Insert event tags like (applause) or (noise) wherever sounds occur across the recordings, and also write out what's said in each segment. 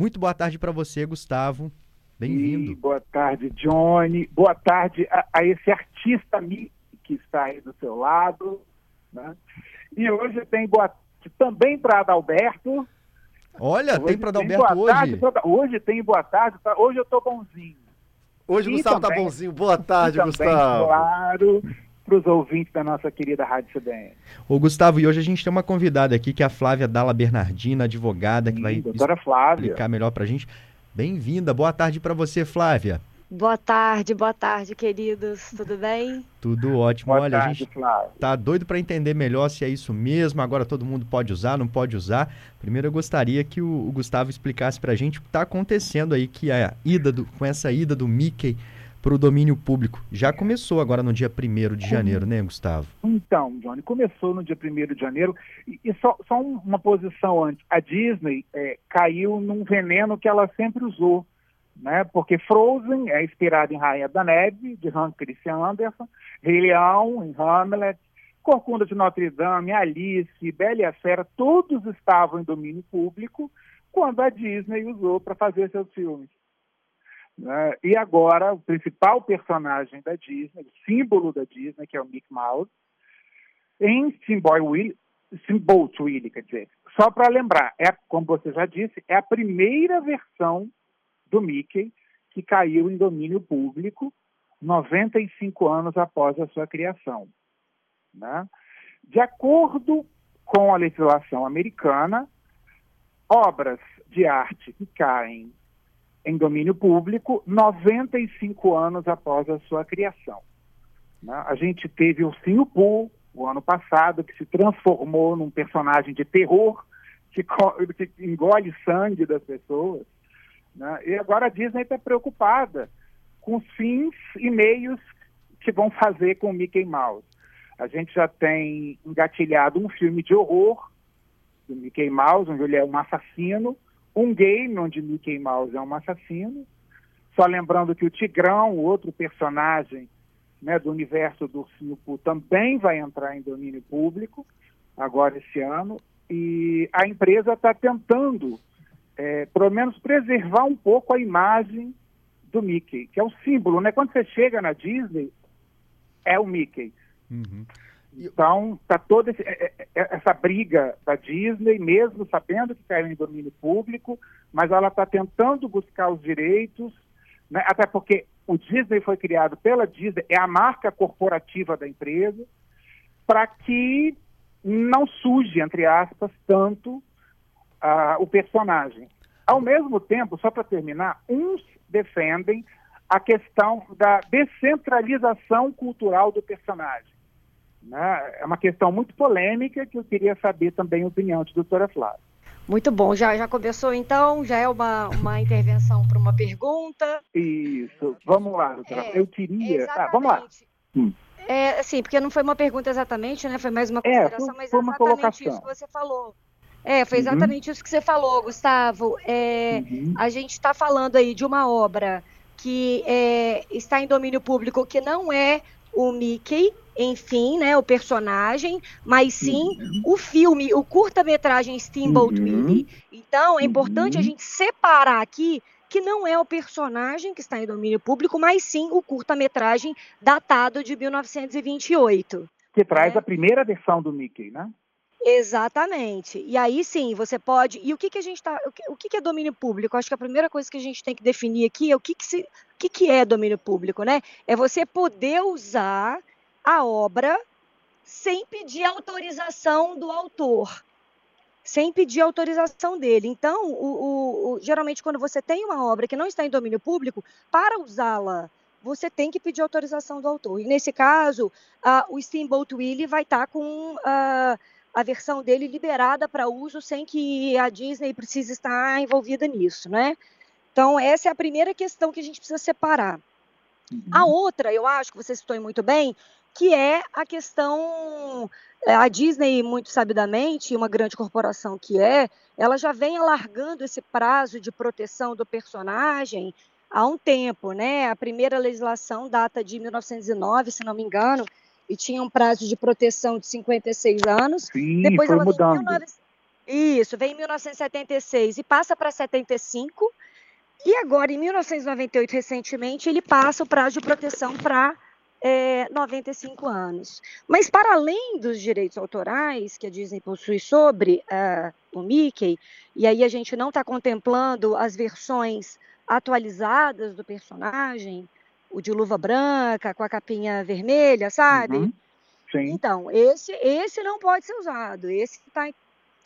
Muito boa tarde para você, Gustavo. Bem-vindo. Boa tarde, Johnny. Boa tarde a, a esse artista que está aí do seu lado. Né? E hoje tem boa tarde também para Adalberto. Olha, hoje tem para Adalberto hoje. Tarde, hoje tem boa tarde. Hoje eu estou bonzinho. Hoje o Gustavo está bonzinho. Boa tarde, também, Gustavo. Claro para os ouvintes da nossa querida Rádio CBN. Ô, Gustavo, e hoje a gente tem uma convidada aqui, que é a Flávia Dalla Bernardina, advogada, que Sim, vai doutora Flávia. explicar melhor para a gente. Bem-vinda, boa tarde para você, Flávia. Boa tarde, boa tarde, queridos. Tudo bem? Tudo ótimo. Boa Olha, tarde, a gente Flávia. tá doido para entender melhor se é isso mesmo. Agora todo mundo pode usar, não pode usar. Primeiro eu gostaria que o, o Gustavo explicasse para a gente o que está acontecendo aí que a ida do, com essa ida do Mickey para o domínio público. Já começou agora no dia 1 de janeiro, né, Gustavo? Então, Johnny, começou no dia 1 de janeiro. E, e só, só, uma posição antes. A Disney é, caiu num veneno que ela sempre usou. Né? Porque Frozen é inspirado em Rainha da Neve, de Hans Christian Andersen, Rei Leão, em Hamlet, Corcunda de Notre Dame, Alice, Bela e a Fera, todos estavam em domínio público quando a Disney usou para fazer seus filmes. Né? E agora, o principal personagem da Disney, o símbolo da Disney, que é o Mickey Mouse, em Steamboat Willie, Steamboat Willie, quer dizer, só para lembrar, é, como você já disse, é a primeira versão do Mickey que caiu em domínio público 95 anos após a sua criação. Né? De acordo com a legislação americana, obras de arte que caem em domínio público 95 anos após a sua criação. Né? A gente teve o Sinho Poo, o ano passado, que se transformou num personagem de terror que, que engole sangue das pessoas. Né? E agora a Disney está preocupada com os fins e meios que vão fazer com o Mickey Mouse. A gente já tem engatilhado um filme de horror do Mickey Mouse, onde ele é um assassino, um game onde Mickey Mouse é um assassino. Só lembrando que o Tigrão, outro personagem né, do universo do Ursinho Poo, também vai entrar em domínio público agora esse ano. E a empresa está tentando, é, pelo menos, preservar um pouco a imagem do Mickey, que é o símbolo, né? Quando você chega na Disney, é o Mickey. Uhum. Então, está toda é, é, é, essa briga da Disney, mesmo sabendo que caiu em domínio público, mas ela está tentando buscar os direitos, né? até porque o Disney foi criado pela Disney, é a marca corporativa da empresa, para que não suje, entre aspas, tanto uh, o personagem. Ao mesmo tempo, só para terminar, uns defendem a questão da descentralização cultural do personagem. Né? É uma questão muito polêmica que eu queria saber também a opinião de doutora Flávia. Muito bom, já, já começou então? Já é uma, uma intervenção para uma pergunta? Isso, vamos lá, doutora. É, eu queria. Ah, vamos lá. Hum. É, sim, porque não foi uma pergunta exatamente, né? Foi mais uma é, consideração, é, mas exatamente colocação. isso que você falou. É, foi uhum. exatamente uhum. isso que você falou, Gustavo. É, uhum. A gente está falando aí de uma obra que é, está em domínio público que não é o Mickey, enfim, né, o personagem, mas sim uhum. o filme, o curta-metragem Steamboat uhum. Willie. Então, é importante uhum. a gente separar aqui que não é o personagem que está em domínio público, mas sim o curta-metragem datado de 1928. Que traz né? a primeira versão do Mickey, né? Exatamente. E aí sim, você pode. E o que, que a gente está. O, que, o que, que, é domínio público? Acho que a primeira coisa que a gente tem que definir aqui é o que, que, se, o que, que é domínio público, né? É você poder usar a obra sem pedir autorização do autor. Sem pedir autorização dele. Então, o, o, o, geralmente, quando você tem uma obra que não está em domínio público, para usá-la você tem que pedir autorização do autor. E nesse caso, uh, o Steamboat Willie vai estar tá com uh, a versão dele liberada para uso sem que a Disney precise estar envolvida nisso, né? Então, essa é a primeira questão que a gente precisa separar. Uhum. A outra, eu acho que você citou muito bem, que é a questão. É, a Disney, muito sabidamente, uma grande corporação que é, ela já vem alargando esse prazo de proteção do personagem há um tempo, né? A primeira legislação data de 1909, se não me engano, e tinha um prazo de proteção de 56 anos. Sim, Depois foi ela mudando. Isso, vem em 1976 e passa para 75. E agora, em 1998, recentemente, ele passa o prazo de proteção para é, 95 anos. Mas, para além dos direitos autorais que a Disney possui sobre uh, o Mickey, e aí a gente não está contemplando as versões atualizadas do personagem, o de luva branca, com a capinha vermelha, sabe? Uhum. Sim. Então, esse, esse não pode ser usado. Esse tá,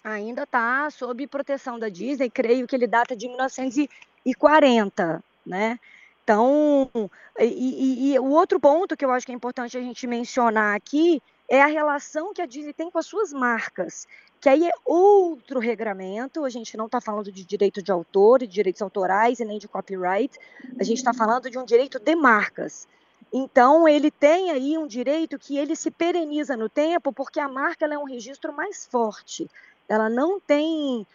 ainda está sob proteção da Disney, creio que ele data de 1940, né? Então, e, e, e, o outro ponto que eu acho que é importante a gente mencionar aqui é a relação que a Disney tem com as suas marcas, que aí é outro regramento, a gente não está falando de direito de autor, de direitos autorais e nem de copyright, a gente está falando de um direito de marcas. Então, ele tem aí um direito que ele se pereniza no tempo, porque a marca é um registro mais forte. Ela não tem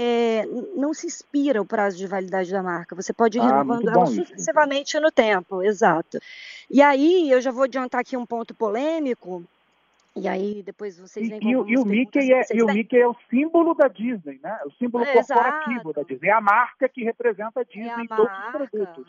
é, não se expira o prazo de validade da marca. Você pode ir ah, renovando ela sucessivamente no tempo, exato. E aí, eu já vou adiantar aqui um ponto polêmico, e aí depois vocês vêm com e, e o Mickey é E o Mickey é o símbolo da Disney, né? O símbolo é, corporativo exato. da Disney. É a marca que representa a Disney é a em todos os produtos.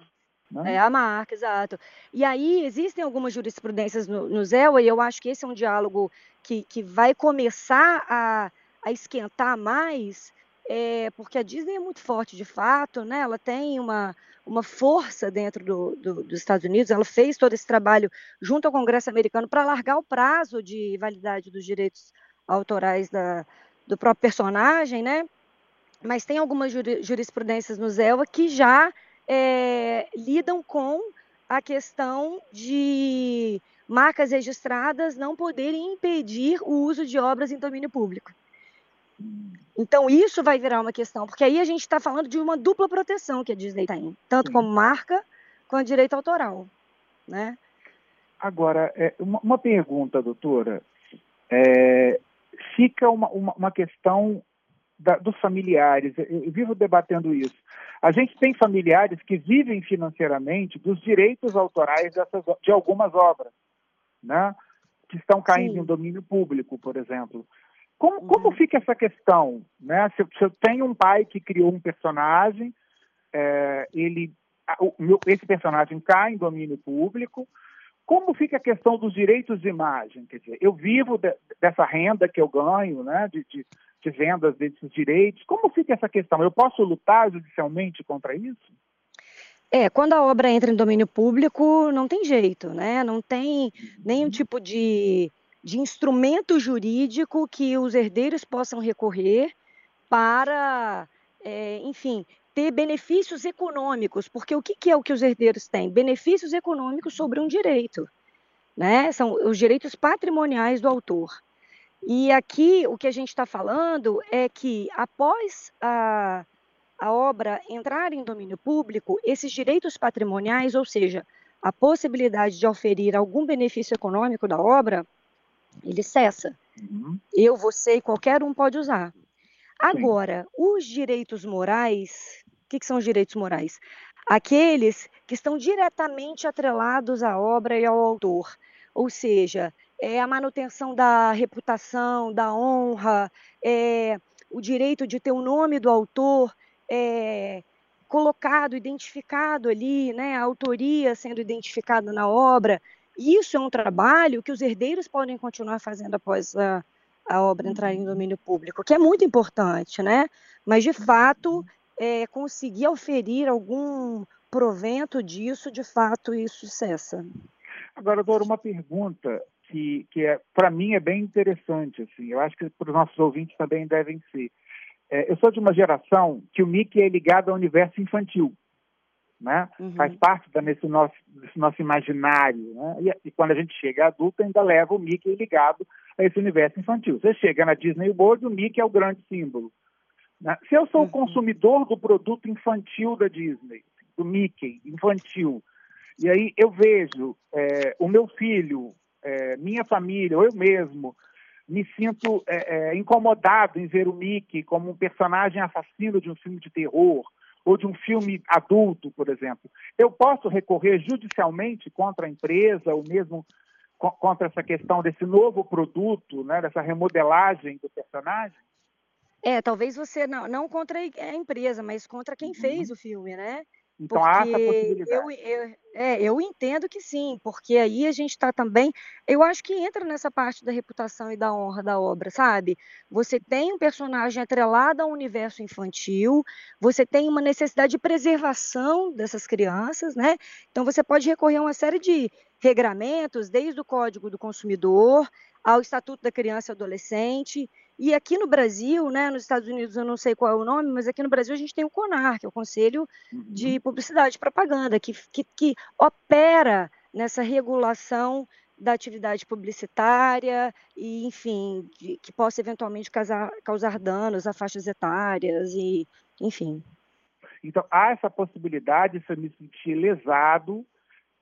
Né? É a marca, exato. E aí existem algumas jurisprudências no, no ZEL, e eu acho que esse é um diálogo que, que vai começar a, a esquentar mais, é, porque a Disney é muito forte de fato, né? Ela tem uma, uma força dentro do, do, dos Estados Unidos, ela fez todo esse trabalho junto ao Congresso americano para alargar o prazo de validade dos direitos autorais da, do próprio personagem, né? Mas tem algumas jurisprudências no ZELA que já é, lidam com a questão de marcas registradas não poderem impedir o uso de obras em domínio público. Então, isso vai virar uma questão, porque aí a gente está falando de uma dupla proteção que a Disney tem, tanto como marca quanto direito autoral. Né? Agora, é, uma, uma, pergunta, doutora. É, fica uma, uma, uma questão da, dos familiares, eu vivo debatendo isso. A gente tem familiares que vivem financeiramente dos direitos autorais dessas, de algumas obras, né? que estão caindo Sim. em domínio público, por exemplo. Como, como uhum. fica essa questão? Né? Se, se, eu tenho um pai que criou um personagem, é, ele, o, meu, esse personagem cai em domínio público, como fica a questão dos direitos de imagem? Quer dizer, eu vivo de, dessa renda que eu ganho, né, de, de, de vendas desses direitos. Como fica essa questão? Eu posso lutar judicialmente contra isso? É, quando a obra entra em domínio público, não tem jeito, né? Não tem nenhum uhum. tipo de de instrumento jurídico que os herdeiros possam recorrer para, é, enfim, ter benefícios econômicos, porque o que, que é o que os herdeiros têm? Benefícios econômicos sobre um direito, né? São os direitos patrimoniais do autor. E aqui o que a gente está falando é que após a, a obra entrar em domínio público, esses direitos patrimoniais, ou seja, a possibilidade de oferir algum benefício econômico da obra, ele cessa. Uhum. Eu, você e qualquer um pode usar. Agora, Sim. os direitos morais, o que, que são os direitos morais? Aqueles que estão diretamente atrelados à obra e ao autor. Ou seja, é a manutenção da reputação, da honra, é o direito de ter o nome do autor é, colocado, identificado ali, né, a autoria sendo identificada na obra. Isso é um trabalho que os herdeiros podem continuar fazendo após a, a obra entrar em domínio público, que é muito importante, né? Mas, de fato, uhum. é, conseguir oferir algum provento disso, de fato, isso cessa. Agora, Dora, uma pergunta que, que é, para mim é bem interessante, assim, eu acho que para os nossos ouvintes também devem ser. É, eu sou de uma geração que o Mickey é ligado ao universo infantil né? Uhum. Faz parte desse nosso, desse nosso imaginário, né? E, e, quando a gente chega adulto, ainda leva o Mickey ligado a esse universo infantil. Você chega na Disney World, o Mickey é o grande símbolo. Né? Se eu sou uhum. o consumidor do produto infantil da Disney, do Mickey infantil, e aí eu vejo é, o meu filho, é, minha família, ou eu mesmo, me sinto é, é incomodado em ver o Mickey como um personagem assassino de um filme de terror, ou de um filme adulto, por exemplo. Eu posso recorrer judicialmente contra a empresa, ou mesmo contra essa questão desse novo produto, né, dessa remodelagem do personagem? É, talvez você não, não contra a empresa, mas contra quem uhum. fez o filme, né? Então há essa possibilidade. Eu, eu, é, eu entendo que sim, porque aí a gente está também. Eu acho que entra nessa parte da reputação e da honra da obra, sabe? Você tem um personagem atrelado ao universo infantil, você tem uma necessidade de preservação dessas crianças, né? Então você pode recorrer a uma série de regramentos, desde o Código do Consumidor ao Estatuto da Criança e Adolescente. E aqui no Brasil, né, nos Estados Unidos eu não sei qual é o nome, mas aqui no Brasil a gente tem o CONAR, que é o Conselho uhum. de Publicidade e Propaganda, que, que, que opera nessa regulação da atividade publicitária e, enfim, de, que possa eventualmente causar, causar danos a faixas etárias e, enfim. Então, há essa possibilidade de você me sentir lesado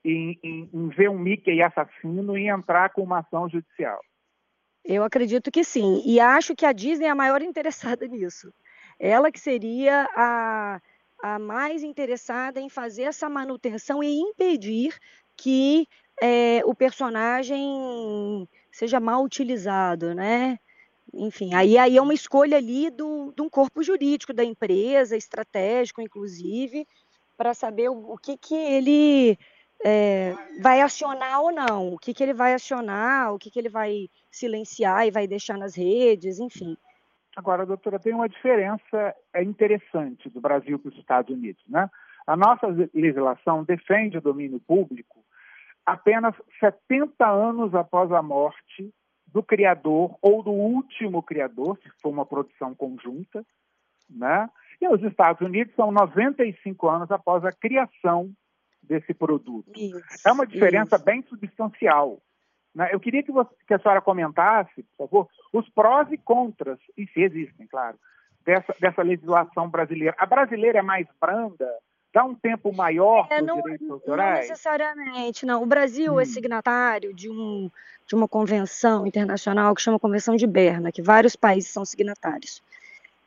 em, em, em ver um Mickey assassino e entrar com uma ação judicial. Eu acredito que sim. E acho que a Disney é a maior (laughs) interessada nisso. Ela que seria a, a mais interessada em fazer essa manutenção e impedir que é, o personagem seja mal utilizado, né? Enfim, aí, aí é uma escolha ali do, de um corpo jurídico da empresa, estratégico, inclusive, para saber o, o, que, que ele é, vai acionar ou não, o que, que ele vai acionar, o que, que ele vai silenciar e vai deixar nas redes, enfim. Agora, doutora, tem uma diferença é interessante do Brasil para os Estados Unidos. Né? A nossa legislação defende o domínio público apenas 70 anos após a morte do criador ou do último criador, se for uma produção conjunta, né? E os Estados Unidos são 95 anos após a criação desse produto. Isso, é uma diferença isso. bem substancial. Né? Eu queria que, você, que a senhora comentasse, por favor, os prós e contras, e se existem, claro, dessa, dessa legislação brasileira. A brasileira é mais branda, dá um tempo maior é, para os direitos autorais? Não necessariamente, não. O Brasil é hum. é signatário de, um, de uma convenção internacional que chama Convenção de Berna, que vários países são signatários.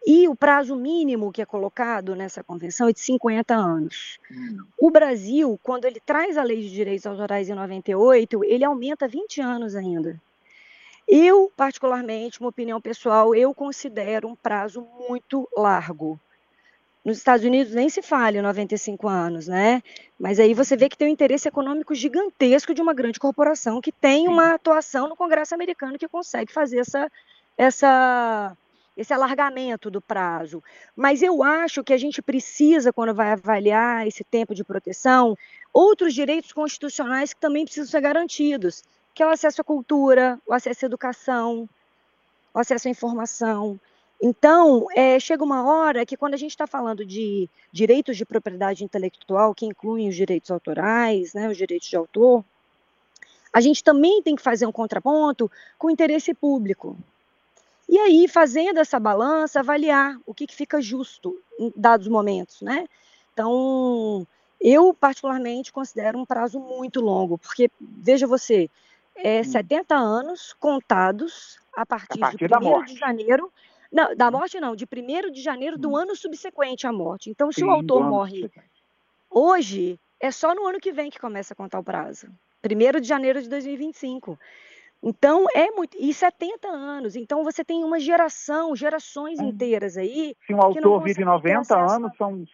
E o prazo mínimo que é colocado nessa convenção é de 50 anos. Hum. O Brasil, quando ele traz a lei de direitos autorais em 98, ele aumenta 20 anos ainda. Eu, particularmente, uma opinião pessoal, eu considero um prazo muito largo. Nos Estados Unidos nem se fala 95 anos, né? Mas aí você vê que tem um interesse econômico gigantesco de uma grande corporação que tem uma atuação no Congresso americano que consegue fazer essa, essa esse alargamento do prazo. Mas eu acho que a gente precisa, quando vai avaliar esse tempo de proteção, outros direitos constitucionais que também precisam ser garantidos, que é o acesso à cultura, o acesso à educação, o acesso à informação. Então, é, chega uma hora que, quando a gente está falando de direitos de propriedade intelectual, que incluem os direitos autorais, né, os direitos de autor, a gente também tem que fazer um contraponto com o interesse público. E aí, fazendo essa balança, avaliar o que, que fica justo em dados momentos, né? Então, eu particularmente considero um prazo muito longo, porque, veja você, é hum. 70 anos contados a partir, a partir de 1 de janeiro. Não, da hum. morte não, de 1 de janeiro do hum. ano subsequente à morte. Então, se Sim, o autor morre hoje, é só no ano que vem que começa a contar o prazo. 1 de janeiro de 2025. Então, é muito. E 70 anos. Então, você tem uma geração, gerações inteiras aí. Se um autor vive 90 anos, são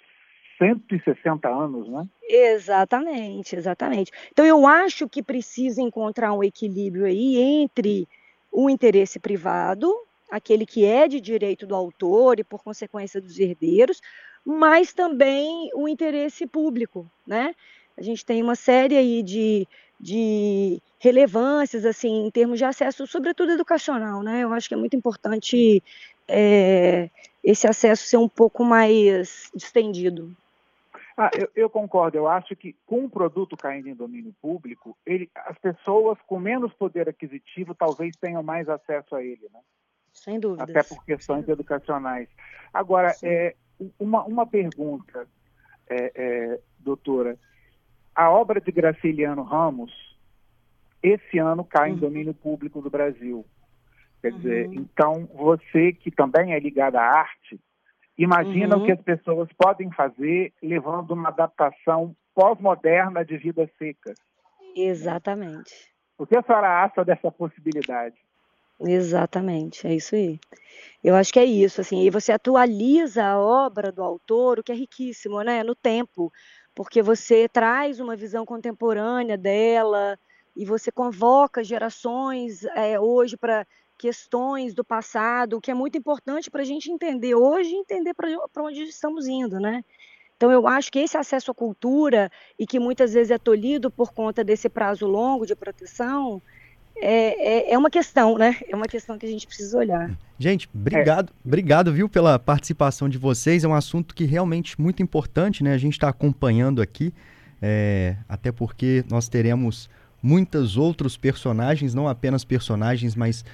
160 anos, né? Exatamente, exatamente. Então, eu acho que precisa encontrar um equilíbrio aí entre o interesse privado, aquele que é de direito do autor e, por consequência, dos herdeiros, mas também o interesse público, né? A gente tem uma série aí de, de relevâncias assim em termos de acesso, sobretudo educacional, né? Eu acho que é muito importante é, esse acesso ser um pouco mais distendido. Ah, eu, eu, concordo. Eu acho que com o produto caindo em domínio público, ele, as pessoas com menos poder aquisitivo talvez tenham mais acesso a ele, né? Sem dúvida. Até por questões educacionais. Agora, é, uma, uma pergunta, é, é, doutora. A obra de Graciliano Ramos, esse ano cai uhum. em domínio público do Brasil. Quer uhum. dizer, então você que também é ligado à arte, imagina uhum. o que as pessoas podem fazer levando uma adaptação pós-moderna de Vidas Secas. Exatamente. O que a senhora acha dessa possibilidade? Exatamente, é isso aí. Eu acho que é isso, assim, e você atualiza a obra do autor, o que é riquíssimo, né, no tempo, porque você traz uma visão contemporânea dela e você convoca gerações é, hoje para questões do passado, o que é muito importante para a gente entender hoje e entender para onde estamos indo, né? Então, eu acho que esse acesso à cultura, e que muitas vezes é tolhido por conta desse prazo longo de proteção, é, é, é, uma questão, né? É uma questão que a gente precisa olhar. Gente, obrigado, é. obrigado, viu, pela participação de vocês. É um assunto que realmente muito importante, né? A gente está acompanhando aqui, é, até porque nós teremos muitos outros personagens, não apenas personagens, mas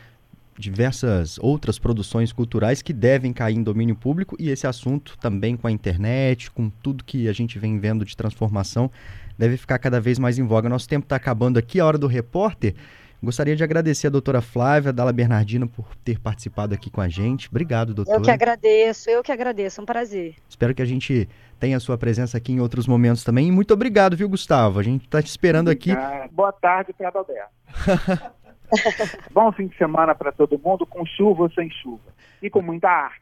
diversas outras produções culturais que devem cair em domínio público e esse assunto também com a internet, com tudo que a gente vem vendo de transformação, deve ficar cada vez mais em voga. Nosso tempo está acabando aqui, a hora do repórter. Gostaria de agradecer a doutora Flávia Dalla Bernardino por ter participado aqui com a gente. Obrigado, doutora. Eu que agradeço, eu que agradeço, é um prazer. Espero que a gente tenha a sua presença aqui em outros momentos também. E muito obrigado, viu, Gustavo? A gente está te esperando aqui. Boa tarde, Pedro Alberto. (laughs) Bom fim de semana para todo mundo, com chuva ou sem chuva. E com muita arte.